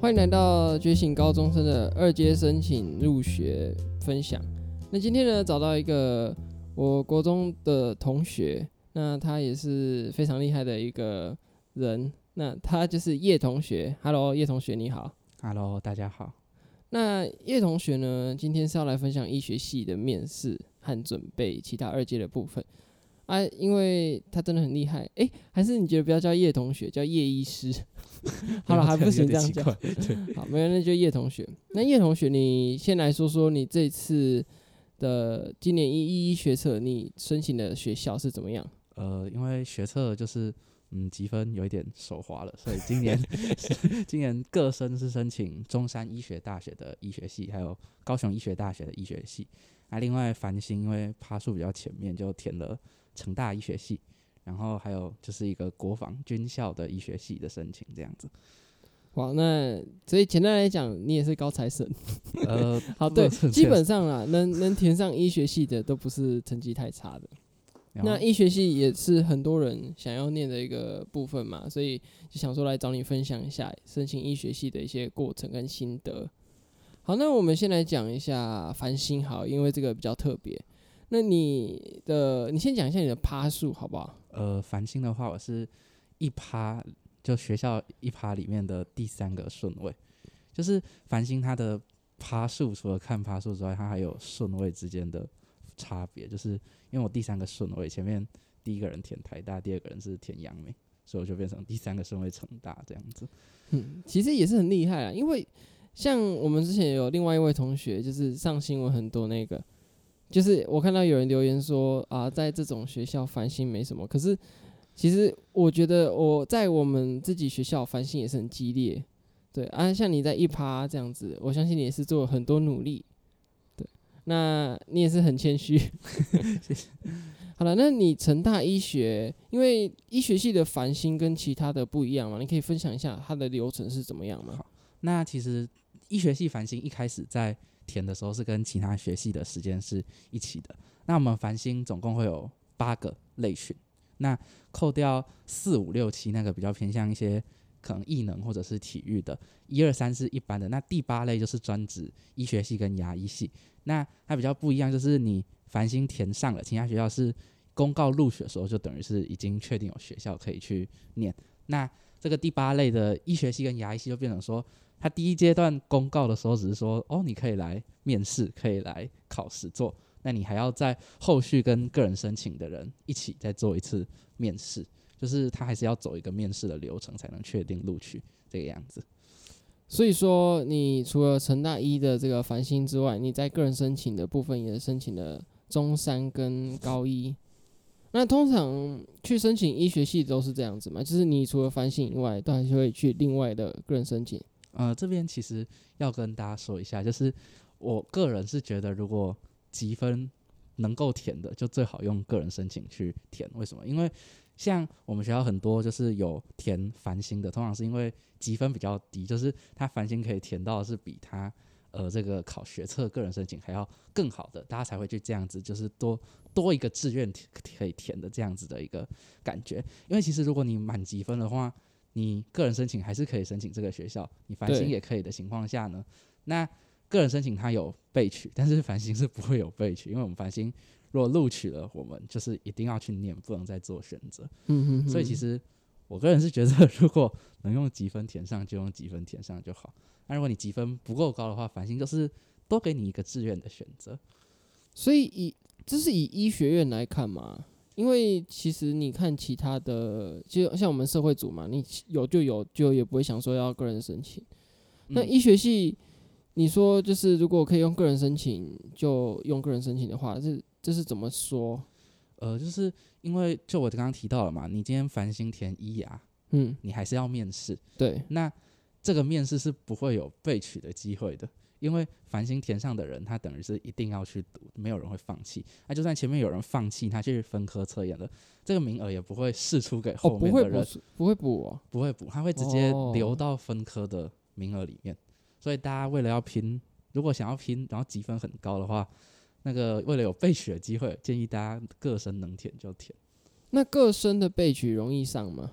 欢迎来到觉醒高中生的二阶申请入学分享。那今天呢，找到一个我国中的同学，那他也是非常厉害的一个人。那他就是叶同学。Hello，叶同学你好。Hello，大家好。那叶同学呢，今天是要来分享医学系的面试和准备其他二阶的部分。啊，因为他真的很厉害，哎、欸，还是你觉得不要叫叶同学，叫叶医师？好了，还不行这样叫。好，没有，那就叶同学。那叶同学，你先来说说你这次的今年一一一学测，你申请的学校是怎么样？呃，因为学测就是嗯积分有一点手滑了，所以今年 今年各生是申请中山医学大学的医学系，还有高雄医学大学的医学系。啊，另外繁星因为趴数比较前面，就填了。成大医学系，然后还有就是一个国防军校的医学系的申请，这样子。哇，那所以简单来讲，你也是高材生。呃，好，对，基本上啊，能能填上医学系的都不是成绩太差的。那医学系也是很多人想要念的一个部分嘛，所以就想说来找你分享一下申请医学系的一些过程跟心得。好，那我们先来讲一下繁星，好，因为这个比较特别。那你的，你先讲一下你的趴数好不好？呃，繁星的话，我是一趴，就学校一趴里面的第三个顺位。就是繁星它的趴数，除了看趴数之外，它还有顺位之间的差别。就是因为我第三个顺位，前面第一个人填台大，第二个人是填阳明，所以我就变成第三个顺位成大这样子。嗯，其实也是很厉害啊，因为像我们之前有另外一位同学，就是上新闻很多那个。就是我看到有人留言说啊，在这种学校繁星没什么，可是其实我觉得我在我们自己学校繁星也是很激烈，对啊，像你在一趴这样子，我相信你也是做了很多努力，那你也是很谦虚，谢谢。好了，那你成大医学，因为医学系的繁星跟其他的不一样嘛，你可以分享一下它的流程是怎么样吗？好，那其实医学系繁星一开始在。填的时候是跟其他学系的时间是一起的。那我们繁星总共会有八个类群，那扣掉四五六七那个比较偏向一些可能艺能或者是体育的，一二三是一般的。那第八类就是专职医学系跟牙医系。那它比较不一样，就是你繁星填上了，其他学校是公告录取的时候就等于是已经确定有学校可以去念。那这个第八类的医学系跟牙医系就变成说。他第一阶段公告的时候，只是说哦，你可以来面试，可以来考试做。那你还要在后续跟个人申请的人一起再做一次面试，就是他还是要走一个面试的流程，才能确定录取这个样子。所以说，你除了成大一的这个繁星之外，你在个人申请的部分也申请了中山跟高一。那通常去申请医学系都是这样子嘛？就是你除了繁星以外，都还是会去另外的个人申请。呃，这边其实要跟大家说一下，就是我个人是觉得，如果积分能够填的，就最好用个人申请去填。为什么？因为像我们学校很多就是有填繁星的，通常是因为积分比较低，就是他繁星可以填到的是比他呃这个考学测个人申请还要更好的，大家才会去这样子，就是多多一个志愿可以填的这样子的一个感觉。因为其实如果你满积分的话，你个人申请还是可以申请这个学校，你繁星也可以的情况下呢，那个人申请它有备取，但是繁星是不会有备取，因为我们繁星如果录取了，我们就是一定要去念，不能再做选择。嗯哼哼。所以其实我个人是觉得，如果能用积分填上，就用积分填上就好。那如果你积分不够高的话，反正就是多给你一个志愿的选择。所以以这是以医学院来看嘛？因为其实你看其他的，就像我们社会组嘛，你有就有，就也不会想说要个人申请。那医学系，你说就是如果可以用个人申请，就用个人申请的话，这这是怎么说？呃，就是因为就我刚刚提到了嘛，你今天繁星填一啊，嗯，你还是要面试。对，那这个面试是不会有被取的机会的。因为繁星填上的人，他等于是一定要去读，没有人会放弃。那就算前面有人放弃，他去分科测验了，这个名额也不会释出给后面的人，哦、不会补，哦，不会补，他会直接留到分科的名额里面。哦、所以大家为了要拼，如果想要拼，然后积分很高的话，那个为了有备取的机会，建议大家各生能填就填。那各生的备取容易上吗？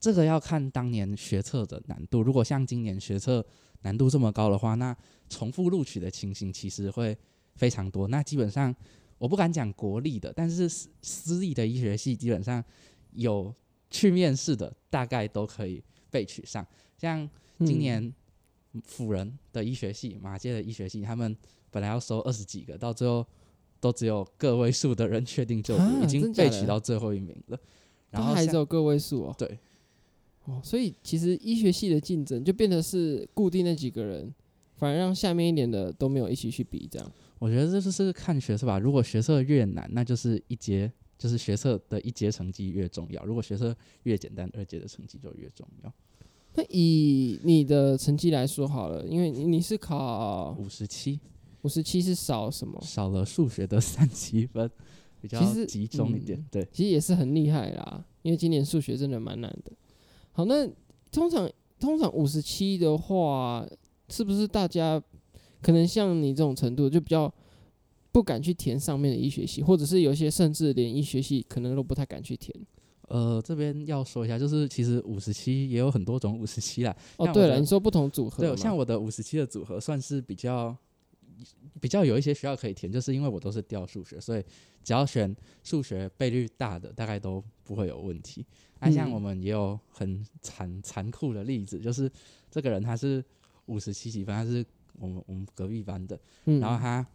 这个要看当年学测的难度。如果像今年学测难度这么高的话，那重复录取的情形其实会非常多。那基本上我不敢讲国立的，但是私私立的医学系基本上有去面试的，大概都可以被取上。像今年辅仁的医学系、马街的医学系，他们本来要收二十几个，到最后都只有个位数的人确定就读，啊、已经被取到最后一名了。然后还只有个位数哦。对。哦，所以其实医学系的竞争就变得是固定那几个人，反而让下面一点的都没有一起去比，这样。我觉得这就是看学测吧。如果学测越难，那就是一阶，就是学测的一阶成绩越重要；如果学测越简单，二阶的成绩就越重要。那以你的成绩来说好了，因为你是考五十七，五十七是少什么？少了数学的三七分，比较集中一点。嗯、对，其实也是很厉害啦，因为今年数学真的蛮难的。好，那通常通常五十七的话，是不是大家可能像你这种程度，就比较不敢去填上面的医学系，或者是有些甚至连医学系可能都不太敢去填？呃，这边要说一下，就是其实五十七也有很多种五十七啦。哦，对了，你说不同组合，对，像我的五十七的组合算是比较比较有一些学校可以填，就是因为我都是调数学，所以只要选数学倍率大的，大概都不会有问题。那、啊、像我们也有很残残酷的例子，就是这个人他是五十七级分，他是我们我们隔壁班的，嗯、然后他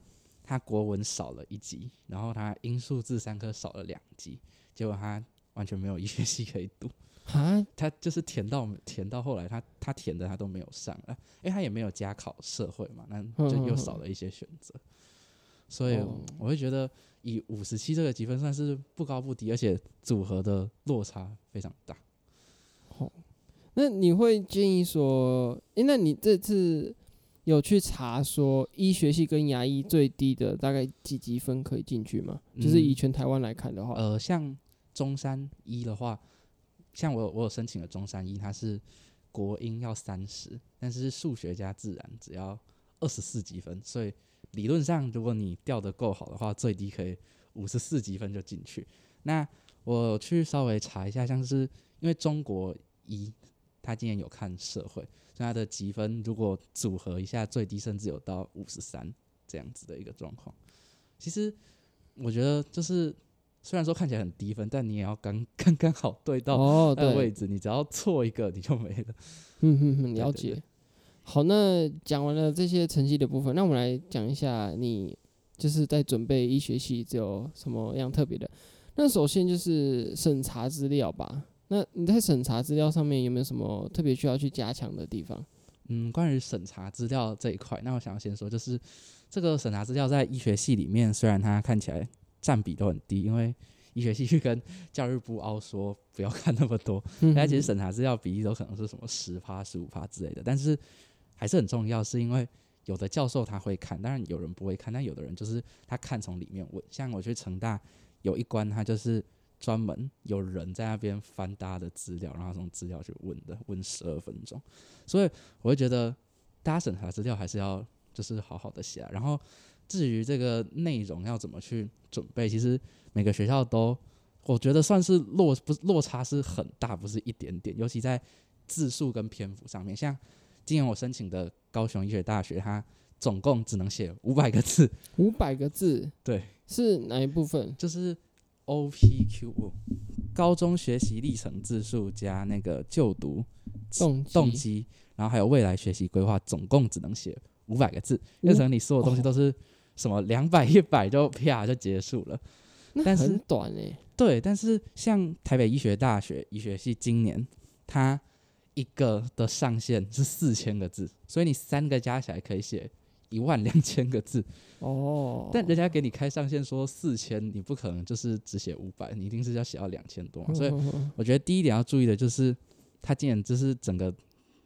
他国文少了一级，然后他英数字三科少了两级，结果他完全没有一学系可以读，哈？他就是填到填到后来他他填的他都没有上了，因为他也没有加考社会嘛，那就又少了一些选择，所以我会觉得。以五十七这个积分算是不高不低，而且组合的落差非常大。好，那你会建议说，诶、欸，那你这次有去查说医学系跟牙医最低的大概几级分可以进去吗？嗯、就是以全台湾来看的话，呃，像中山医的话，像我我有申请了中山医，它是国英要三十，但是数学加自然只要二十四级分，所以。理论上，如果你调得够好的话，最低可以五十四级分就进去。那我去稍微查一下，像是因为中国医他今年有看社会，所以他的积分如果组合一下，最低甚至有到五十三这样子的一个状况。其实我觉得，就是虽然说看起来很低分，但你也要刚 刚刚好对到那个位置，你只要错一个你就没了。嗯哼哼，了解。好，那讲完了这些成绩的部分，那我们来讲一下你就是在准备医学系只有什么样特别的？那首先就是审查资料吧。那你在审查资料上面有没有什么特别需要去加强的地方？嗯，关于审查资料这一块，那我想要先说，就是这个审查资料在医学系里面，虽然它看起来占比都很低，因为医学系去跟教育部凹说不要看那么多，但其实审查资料比例都可能是什么十趴、十五趴之类的，但是。还是很重要，是因为有的教授他会看，当然有人不会看，但有的人就是他看从里面问。像我去成大有一关，他就是专门有人在那边翻大家的资料，然后从资料去问的，问十二分钟。所以我会觉得大家审查资料还是要就是好好的写啊。然后至于这个内容要怎么去准备，其实每个学校都我觉得算是落不落差是很大，不是一点点，尤其在字数跟篇幅上面，像。今年我申请的高雄医学大学，它总共只能写五百个字。五百个字，对，是哪一部分？就是 OPQ，高中学习历程字数加那个就读动，动机，然后还有未来学习规划，总共只能写五百个字。变成你所有东西都是什么两百、一百 就啪就结束了。那很短诶、欸。对，但是像台北医学大学医学系今年它。一个的上限是四千个字，所以你三个加起来可以写一万两千个字哦。但人家给你开上限说四千，你不可能就是只写五百，你一定是要写到两千多嘛。所以我觉得第一点要注意的就是，它今年就是整个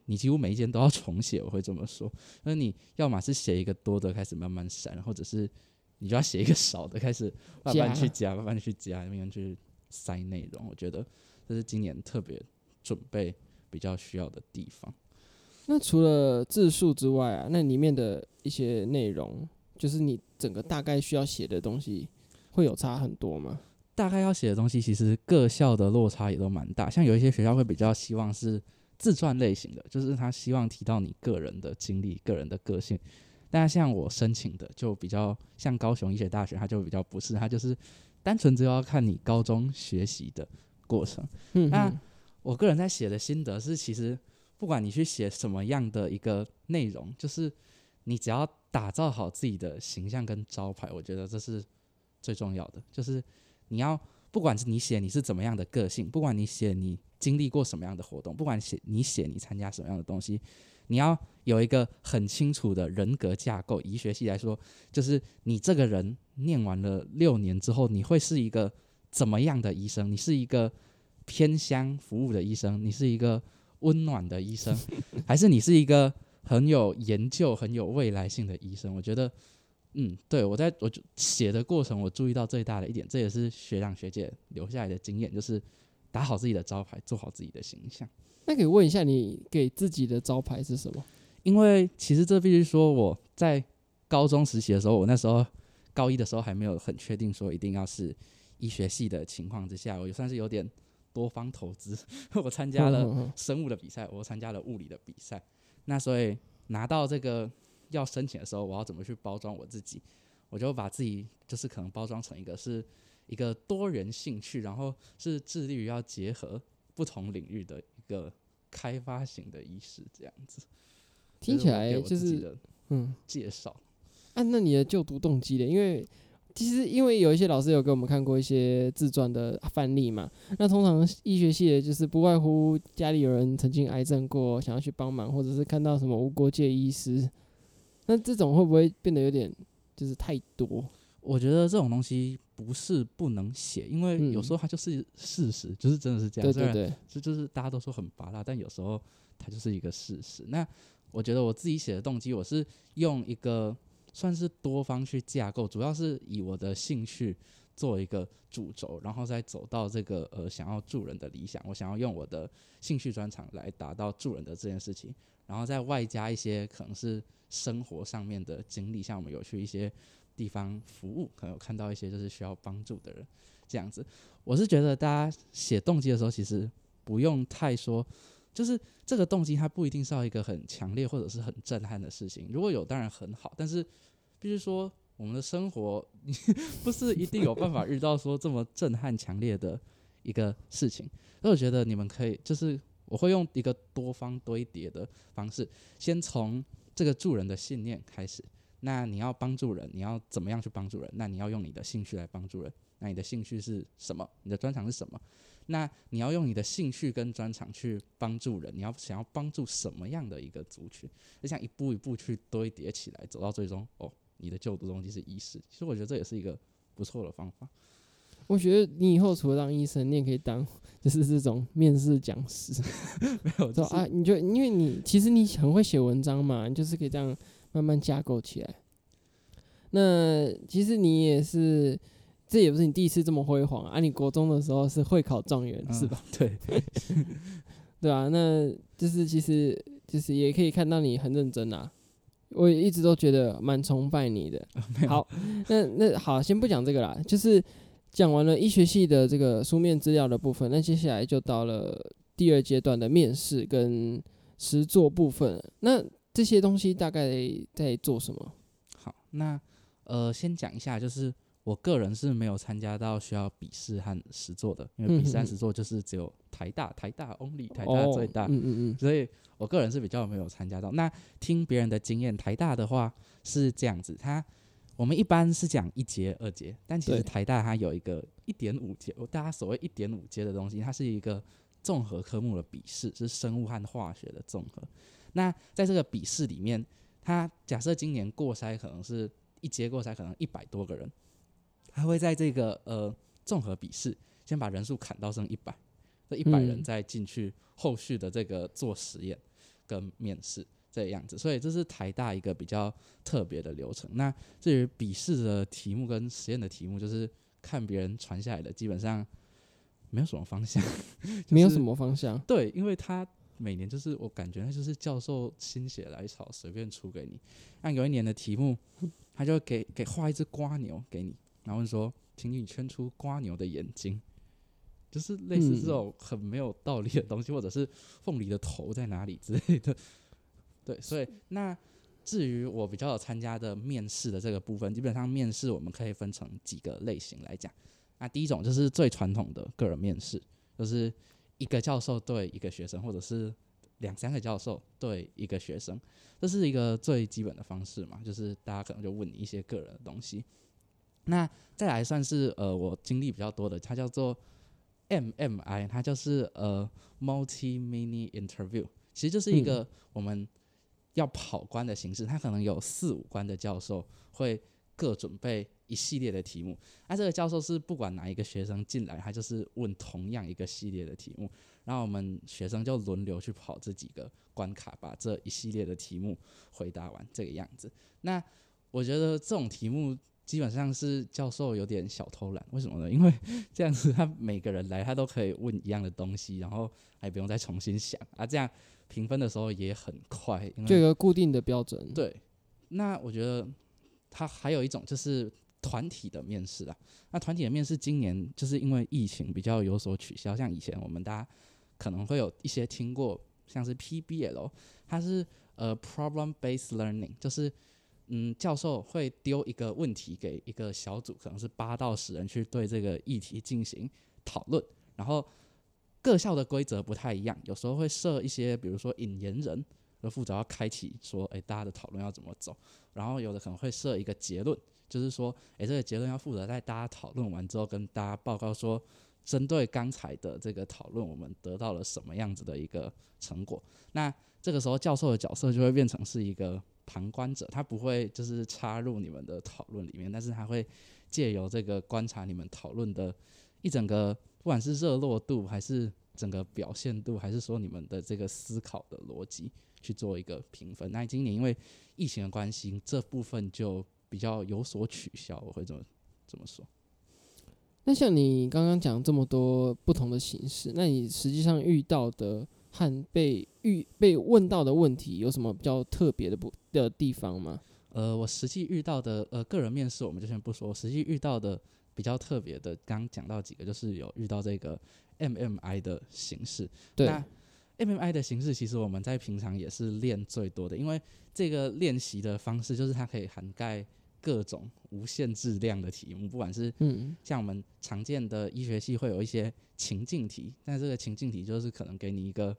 你几乎每一间都要重写，我会这么说。那你要么是写一个多的开始慢慢删，或者是你就要写一个少的开始慢慢去加，慢慢去加，慢慢去塞内容。我觉得这是今年特别准备。比较需要的地方。那除了字数之外啊，那里面的一些内容，就是你整个大概需要写的东西，会有差很多吗？大概要写的东西，其实各校的落差也都蛮大。像有一些学校会比较希望是自传类型的，就是他希望提到你个人的经历、个人的个性。但像我申请的，就比较像高雄医学大学，它就比较不是，它就是单纯只要看你高中学习的过程。嗯，那我个人在写的心得是，其实不管你去写什么样的一个内容，就是你只要打造好自己的形象跟招牌，我觉得这是最重要的。就是你要，不管是你写你是怎么样的个性，不管你写你经历过什么样的活动，不管写你写你参加什么样的东西。你要有一个很清楚的人格架构。医学系来说，就是你这个人念完了六年之后，你会是一个怎么样的医生？你是一个偏乡服务的医生，你是一个温暖的医生，还是你是一个很有研究、很有未来性的医生？我觉得，嗯，对，我在我就写的过程，我注意到最大的一点，这也是学长学姐留下来的经验，就是打好自己的招牌，做好自己的形象。那可以问一下，你给自己的招牌是什么？因为其实这必须说，我在高中实习的时候，我那时候高一的时候还没有很确定说一定要是医学系的情况之下，我也算是有点多方投资。我参加了生物的比赛，我参加了物理的比赛。那所以拿到这个要申请的时候，我要怎么去包装我自己？我就把自己就是可能包装成一个是一个多人兴趣，然后是致力于要结合不同领域的一个。开发型的医师这样子，听起来就是嗯介绍。按、啊、那你的就读动机的，因为其实因为有一些老师有给我们看过一些自传的范例嘛。那通常医学系的就是不外乎家里有人曾经癌症过，想要去帮忙，或者是看到什么无国界医师。那这种会不会变得有点就是太多？我觉得这种东西不是不能写，因为有时候它就是事实，嗯、就是真的是这样。对对对，这就是大家都说很拔辣，但有时候它就是一个事实。那我觉得我自己写的动机，我是用一个算是多方去架构，主要是以我的兴趣做一个主轴，然后再走到这个呃想要助人的理想。我想要用我的兴趣专长来达到助人的这件事情，然后再外加一些可能是生活上面的经历，像我们有去一些。地方服务，可能有看到一些就是需要帮助的人，这样子。我是觉得大家写动机的时候，其实不用太说，就是这个动机它不一定是要一个很强烈或者是很震撼的事情。如果有，当然很好，但是必须说我们的生活你 不是一定有办法遇到说这么震撼强烈的一个事情。那我觉得你们可以，就是我会用一个多方堆叠的方式，先从这个助人的信念开始。那你要帮助人，你要怎么样去帮助人？那你要用你的兴趣来帮助人。那你的兴趣是什么？你的专长是什么？那你要用你的兴趣跟专长去帮助人。你要想要帮助什么样的一个族群？就像一步一步去堆叠起来，走到最终，哦，你的就读动机是医师。其实我觉得这也是一个不错的方法。我觉得你以后除了当医生，你也可以当就是这种面试讲师。没有错啊，你就因为你其实你很会写文章嘛，你就是可以这样。慢慢架构起来。那其实你也是，这也不是你第一次这么辉煌啊！你国中的时候是会考状元，是吧？嗯、对，对啊，那就是其实就是也可以看到你很认真啊。我也一直都觉得蛮崇拜你的。好，那那好，先不讲这个啦，就是讲完了医学系的这个书面资料的部分，那接下来就到了第二阶段的面试跟实作部分。那这些东西大概在做什么？好，那呃，先讲一下，就是我个人是没有参加到需要笔试和实作的，因为笔试和实作就是只有台大，台大 only，台大最大，嗯嗯嗯，所以我个人是比较没有参加到。那听别人的经验，台大的话是这样子，它我们一般是讲一节、二节，但其实台大它有一个一点五阶，大家所谓一点五阶的东西，它是一个综合科目的笔试，是生物和化学的综合。那在这个笔试里面，它假设今年过筛可能是一节过筛可能一百多个人，他会在这个呃综合笔试先把人数砍到剩一百，这一百人再进去后续的这个做实验跟面试这个样子，所以这是台大一个比较特别的流程。那至于笔试的题目跟实验的题目，就是看别人传下来的，基本上没有什么方向，没有什么方向，对，因为他。每年就是我感觉，他就是教授心血来潮，随便出给你。那有一年的题目，他就给给画一只瓜牛给你，然后说请你圈出瓜牛的眼睛，就是类似这种很没有道理的东西，或者是凤梨的头在哪里之类的。对，所以那至于我比较有参加的面试的这个部分，基本上面试我们可以分成几个类型来讲。那第一种就是最传统的个人面试，就是一个教授对一个学生，或者是两三个教授对一个学生，这是一个最基本的方式嘛，就是大家可能就问你一些个人的东西。那再来算是呃我经历比较多的，它叫做 MMI，它就是呃 Multi Mini Interview，其实就是一个我们要跑关的形式，它可能有四五关的教授会各准备一系列的题目。那这个教授是不管哪一个学生进来，他就是问同样一个系列的题目，然后我们学生就轮流去跑这几个关卡，把这一系列的题目回答完，这个样子。那我觉得这种题目基本上是教授有点小偷懒，为什么呢？因为这样子他每个人来他都可以问一样的东西，然后还不用再重新想啊，这样。评分的时候也很快，因为就有个固定的标准。对，那我觉得他还有一种就是团体的面试啊。那团体的面试今年就是因为疫情比较有所取消，像以前我们大家可能会有一些听过，像是 PBL，它是呃 problem based learning，就是嗯教授会丢一个问题给一个小组，可能是八到十人去对这个议题进行讨论，然后。各校的规则不太一样，有时候会设一些，比如说引言人，就负责要开启说，诶、大家的讨论要怎么走。然后有的可能会设一个结论，就是说，诶、这个结论要负责在大家讨论完之后跟大家报告说，针对刚才的这个讨论，我们得到了什么样子的一个成果。那这个时候教授的角色就会变成是一个旁观者，他不会就是插入你们的讨论里面，但是他会借由这个观察你们讨论的一整个。不管是热络度，还是整个表现度，还是说你们的这个思考的逻辑去做一个评分。那今年因为疫情的关系，这部分就比较有所取消。我会这么这么说。那像你刚刚讲这么多不同的形式，那你实际上遇到的和被遇被问到的问题有什么比较特别的不的地方吗？呃，我实际遇到的呃个人面试我们就先不说，我实际遇到的。比较特别的，刚讲到几个，就是有遇到这个 MMI 的形式。对，那 MMI 的形式其实我们在平常也是练最多的，因为这个练习的方式就是它可以涵盖各种无限质量的题目，不管是嗯像我们常见的医学系会有一些情境题，但这个情境题就是可能给你一个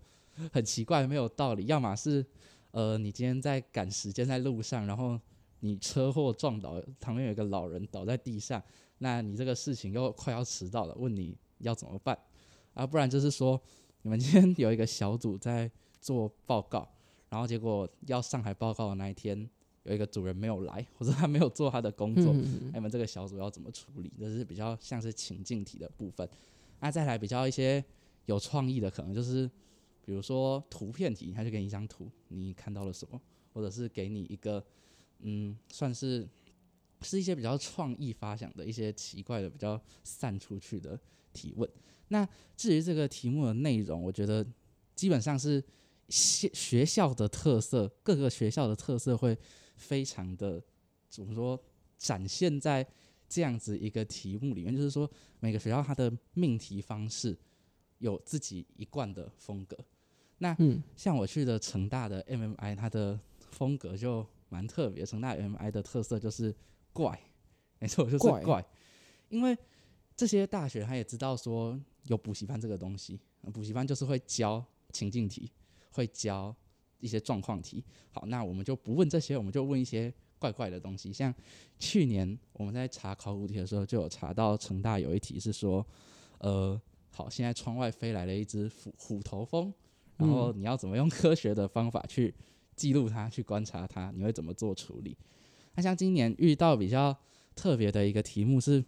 很奇怪没有道理，要么是呃你今天在赶时间在路上，然后你车祸撞倒，旁边有一个老人倒在地上。那你这个事情又快要迟到了，问你要怎么办？啊，不然就是说，你们今天有一个小组在做报告，然后结果要上台报告的那一天，有一个主人没有来，或者他没有做他的工作，嗯、你们这个小组要怎么处理？这是比较像是情境题的部分。那再来比较一些有创意的，可能就是比如说图片题，他就给你一张图，你看到了什么？或者是给你一个，嗯，算是。是一些比较创意发想的一些奇怪的、比较散出去的提问。那至于这个题目的内容，我觉得基本上是学学校的特色，各个学校的特色会非常的怎么说展现在这样子一个题目里面。就是说，每个学校它的命题方式有自己一贯的风格。那像我去的成大的 MMI，它的风格就蛮特别。成大 MMI 的特色就是。怪，没错，就是怪，怪，因为这些大学他也知道说有补习班这个东西，补习班就是会教情境题，会教一些状况题。好，那我们就不问这些，我们就问一些怪怪的东西。像去年我们在查考古题的时候，就有查到成大有一题是说，呃，好，现在窗外飞来了一只虎虎头蜂，然后你要怎么用 科学的方法去记录它，去观察它，你会怎么做处理？那像今年遇到比较特别的一个题目是，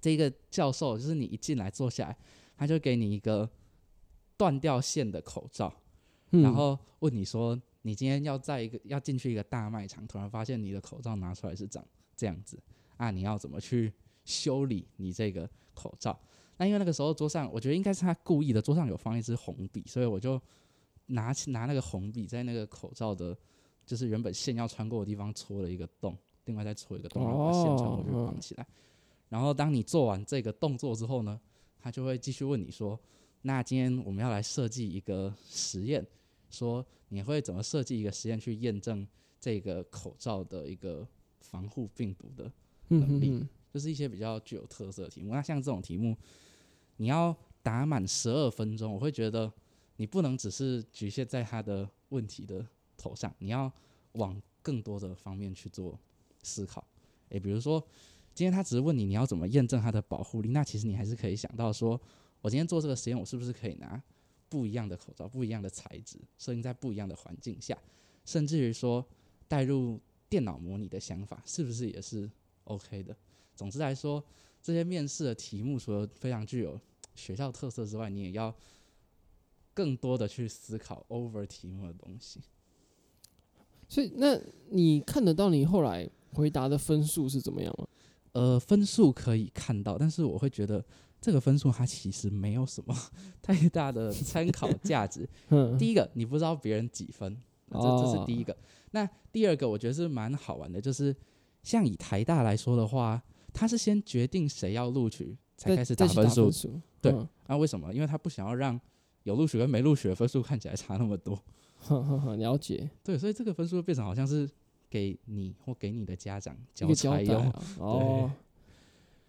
这个教授就是你一进来坐下来，他就给你一个断掉线的口罩，然后问你说，你今天要在一个要进去一个大卖场，突然发现你的口罩拿出来是长这样子，啊，你要怎么去修理你这个口罩？那因为那个时候桌上，我觉得应该是他故意的，桌上有放一支红笔，所以我就拿起拿那个红笔在那个口罩的。就是原本线要穿过的地方戳了一个洞，另外再戳一个洞，然后把线穿过去绑起来。然后当你做完这个动作之后呢，他就会继续问你说：“那今天我们要来设计一个实验，说你会怎么设计一个实验去验证这个口罩的一个防护病毒的能力？”就是一些比较具有特色的题目。那像这种题目，你要答满十二分钟，我会觉得你不能只是局限在他的问题的头上，你要往更多的方面去做思考。诶，比如说。今天他只是问你，你要怎么验证它的保护力？那其实你还是可以想到说，我今天做这个实验，我是不是可以拿不一样的口罩、不一样的材质，设定在不一样的环境下，甚至于说带入电脑模拟的想法，是不是也是 OK 的？总之来说，这些面试的题目除了非常具有学校特色之外，你也要更多的去思考 over 题目的东西。所以，那你看得到你后来回答的分数是怎么样吗？呃，分数可以看到，但是我会觉得这个分数它其实没有什么 太大的参考价值。第一个，你不知道别人几分，这这是第一个。那第二个，我觉得是蛮好玩的，就是像以台大来说的话，他是先决定谁要录取，才开始打分数。对，那为什么？因为他不想要让有录取跟没录取的分数看起来差那么多。了解。对，所以这个分数变成好像是。给你或给你的家长交差用哦。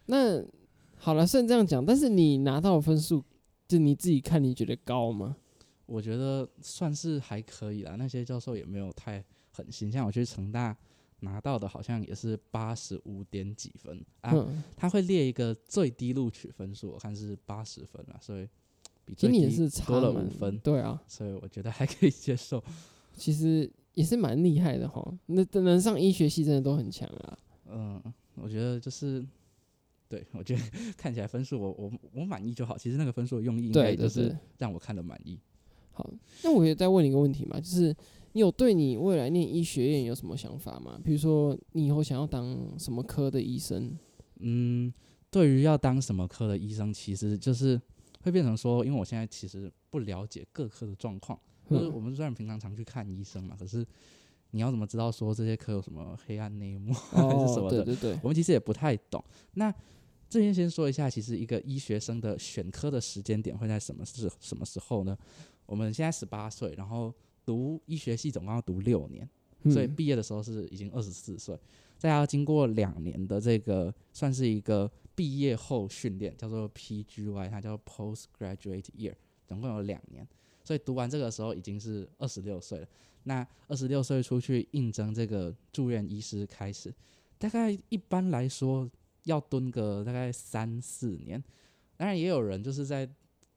那好了，虽然这样讲，但是你拿到的分数，就你自己看，你觉得高吗？我觉得算是还可以啦。那些教授也没有太狠心，像我去成大拿到的，好像也是八十五点几分啊。他会列一个最低录取分数，我看是八十分啊，所以比最低多了五分。对啊，所以我觉得还可以接受。其实。也是蛮厉害的哈，那能上医学系真的都很强啊。嗯，我觉得就是，对我觉得 看起来分数我我我满意就好。其实那个分数的用意应该就是让我看得满意。好，那我也再问你一个问题嘛，就是你有对你未来念医学院有什么想法吗？比如说你以后想要当什么科的医生？嗯，对于要当什么科的医生，其实就是会变成说，因为我现在其实不了解各科的状况。就是我们虽然平常常去看医生嘛，可是你要怎么知道说这些科有什么黑暗内幕 还是什么的？对对对，我们其实也不太懂。那这边先说一下，其实一个医学生的选科的时间点会在什么时什么时候呢？我们现在十八岁，然后读医学系总共要读六年，所以毕业的时候是已经二十四岁，再要经过两年的这个算是一个毕业后训练，叫做 PGY，它叫 Postgraduate Year，总共有两年。所以读完这个时候已经是二十六岁了。那二十六岁出去应征这个住院医师开始，大概一般来说要蹲个大概三四年。当然也有人就是在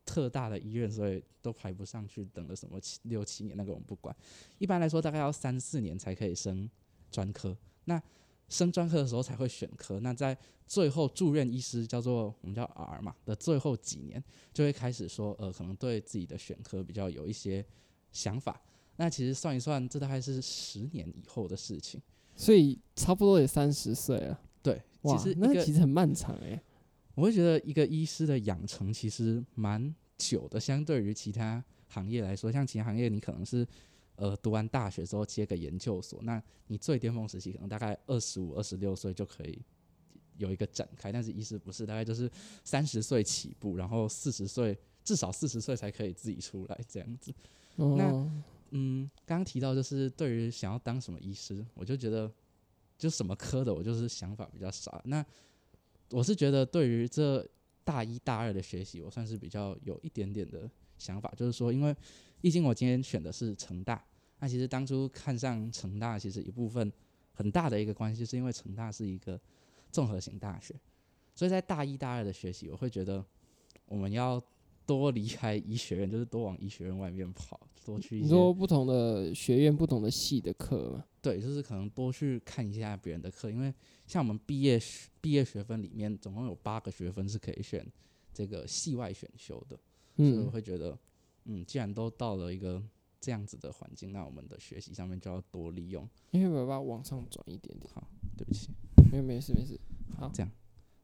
特大的医院，所以都排不上去，等了什么七六七年，那个我们不管。一般来说大概要三四年才可以升专科。那升专科的时候才会选科，那在最后住院医师叫做我们叫 R 嘛的最后几年，就会开始说，呃，可能对自己的选科比较有一些想法。那其实算一算，这大概是十年以后的事情，所以差不多也三十岁了。对，其实那其实很漫长哎。我会觉得一个医师的养成其实蛮久的，相对于其他行业来说，像其他行业你可能是。呃，读完大学之后接个研究所，那你最巅峰时期可能大概二十五、二十六岁就可以有一个展开，但是医师不是，大概就是三十岁起步，然后四十岁至少四十岁才可以自己出来这样子。哦、那嗯，刚刚提到就是对于想要当什么医师，我就觉得就什么科的，我就是想法比较少。那我是觉得对于这大一大二的学习，我算是比较有一点点的想法，就是说因为。毕竟我今天选的是成大，那其实当初看上成大，其实一部分很大的一个关系，是因为成大是一个综合型大学，所以在大一、大二的学习，我会觉得我们要多离开医学院，就是多往医学院外面跑，多去一些你说不同的学院、不同的系的课嘛？对，就是可能多去看一下别人的课，因为像我们毕业毕业学分里面，总共有八个学分是可以选这个系外选修的，嗯所以我会觉得。嗯，既然都到了一个这样子的环境，那我们的学习上面就要多利用。因为我把它往上转一点点。好，对不起。没有，没事，没事。好，这样，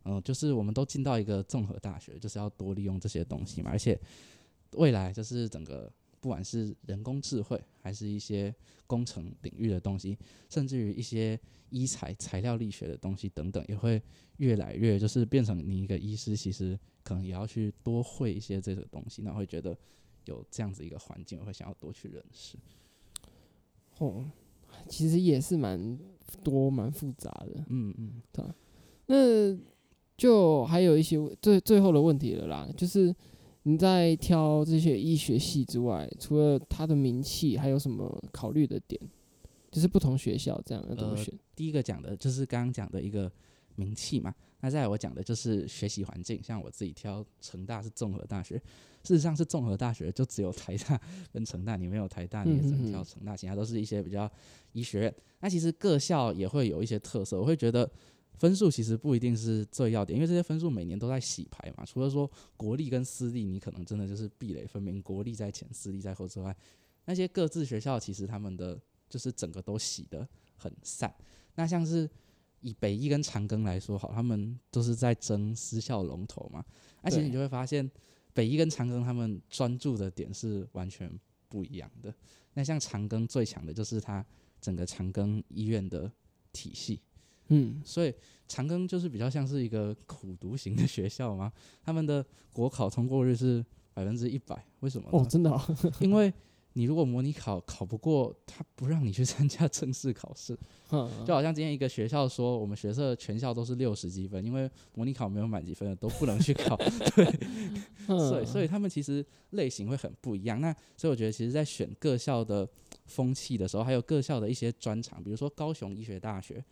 嗯、呃，就是我们都进到一个综合大学，就是要多利用这些东西嘛。而且未来就是整个不管是人工智慧，还是一些工程领域的东西，甚至于一些医材材料力学的东西等等，也会越来越就是变成你一个医师，其实可能也要去多会一些这个东西，那会觉得有这样子一个环境，我会想要多去认识。哦，其实也是蛮多蛮复杂的，嗯嗯，对。那就还有一些最最后的问题了啦，就是。你在挑这些医学系之外，除了它的名气，还有什么考虑的点？就是不同学校这样要怎么选？呃，第一个讲的就是刚刚讲的一个名气嘛。那再来我讲的就是学习环境，像我自己挑成大是综合大学，事实上是综合大学就只有台大跟成大，你没有台大你也只能挑成大，其他都是一些比较医学院。那其实各校也会有一些特色，我会觉得。分数其实不一定是最要点，因为这些分数每年都在洗牌嘛。除了说国立跟私立，你可能真的就是壁垒分明，国立在前，私立在后之外，那些各自学校其实他们的就是整个都洗得很散。那像是以北医跟长庚来说，好，他们都是在争私校龙头嘛。那其实你就会发现，北医跟长庚他们专注的点是完全不一样的。那像长庚最强的就是它整个长庚医院的体系。嗯，所以长庚就是比较像是一个苦读型的学校嘛，他们的国考通过率是百分之一百，为什么？哦，真的哦，因为你如果模拟考考不过，他不让你去参加正式考试。就好像今天一个学校说，我们学社全校都是六十积分，因为模拟考没有满级分的都不能去考。对，所以所以他们其实类型会很不一样。那所以我觉得，其实，在选各校的风气的时候，还有各校的一些专长，比如说高雄医学大学。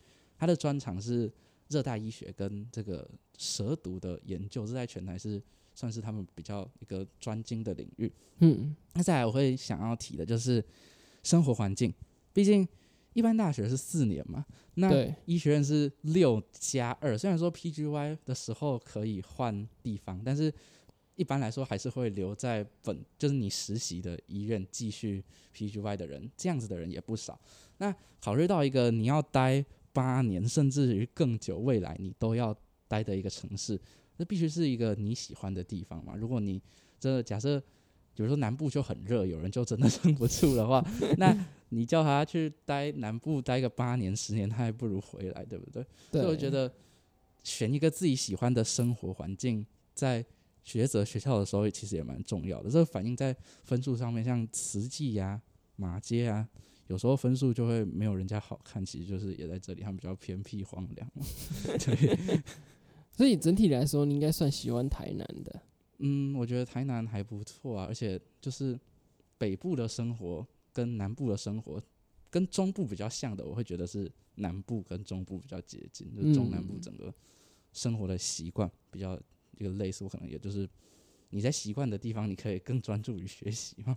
他的专长是热带医学跟这个蛇毒的研究，这在全台是算是他们比较一个专精的领域。嗯，那再来我会想要提的就是生活环境，毕竟一般大学是四年嘛，那医学院是六加二。虽然说 PGY 的时候可以换地方，但是一般来说还是会留在本，就是你实习的医院继续 PGY 的人，这样子的人也不少。那考虑到一个你要待。八年甚至于更久，未来你都要待的一个城市，那必须是一个你喜欢的地方嘛。如果你真的假设，比如说南部就很热，有人就真的撑不住的话，那你叫他去待南部待个八年十年，他还不如回来，对不对？对。所以我觉得选一个自己喜欢的生活环境，在抉择学校的时候，其实也蛮重要的。这个反映在分数上面，像慈济呀、马街啊。有时候分数就会没有人家好看，其实就是也在这里，他们比较偏僻荒凉。对，所以整体来说，你应该算喜欢台南的。嗯，我觉得台南还不错啊，而且就是北部的生活跟南部的生活跟中部比较像的，我会觉得是南部跟中部比较接近，就是中南部整个生活的习惯比较一个类似，我可能也就是你在习惯的地方，你可以更专注于学习嘛。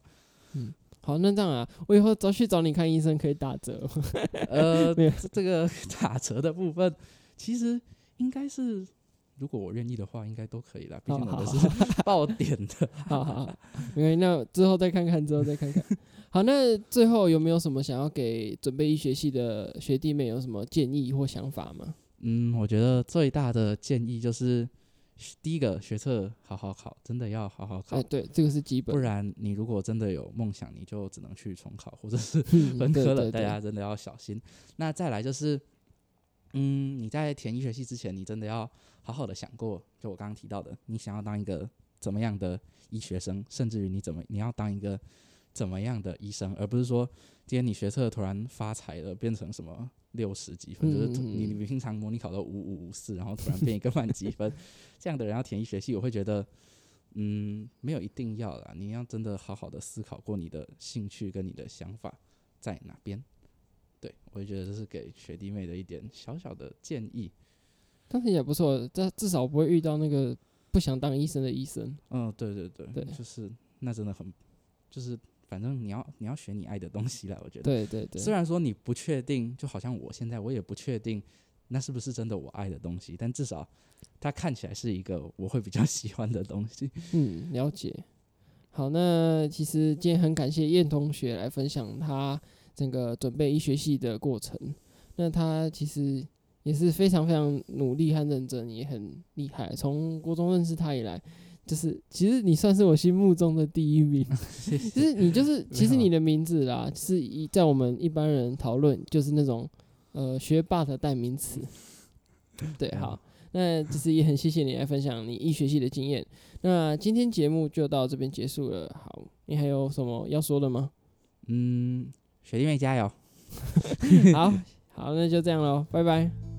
嗯。好，那这样啊，我以后找去找你看医生可以打折。呃，这个打折的部分，其实应该是，如果我愿意的话，应该都可以啦。毕竟我们是爆点的。好好好，因为那之后再看看，之后再看看。好，那最后有没有什么想要给准备医学系的学弟妹有什么建议或想法吗？嗯，我觉得最大的建议就是。第一个学测好好考，真的要好好考。哎，对，这个是基本。不然你如果真的有梦想，你就只能去重考或者是分科了。大家真的要小心。那再来就是，嗯，你在填医学系之前，你真的要好好的想过，就我刚刚提到的，你想要当一个怎么样的医学生，甚至于你怎么你要当一个怎么样的医生，而不是说今天你学测突然发财了，变成什么。六十几分，就是你你平常模拟考到五五五四，然后突然变一个满级分，这样的人要填医学系，我会觉得，嗯，没有一定要啦。你要真的好好的思考过你的兴趣跟你的想法在哪边。对，我就觉得这是给学弟妹的一点小小的建议。但是也不错，这至少不会遇到那个不想当医生的医生。嗯，对对对，对，就是那真的很，就是。反正你要你要选你爱的东西了，我觉得。对对对。虽然说你不确定，就好像我现在我也不确定，那是不是真的我爱的东西？但至少它看起来是一个我会比较喜欢的东西。嗯，了解。好，那其实今天很感谢燕同学来分享他整个准备医学系的过程。那他其实也是非常非常努力和认真，也很厉害。从国中认识他以来。就是其实你算是我心目中的第一名，谢谢就是你就是其实你的名字啦，是一在我们一般人讨论就是那种呃学霸的代名词。对，好，那就是也很谢谢你来分享你医学系的经验。那今天节目就到这边结束了。好，你还有什么要说的吗？嗯，学弟妹加油！好好，那就这样喽，拜拜。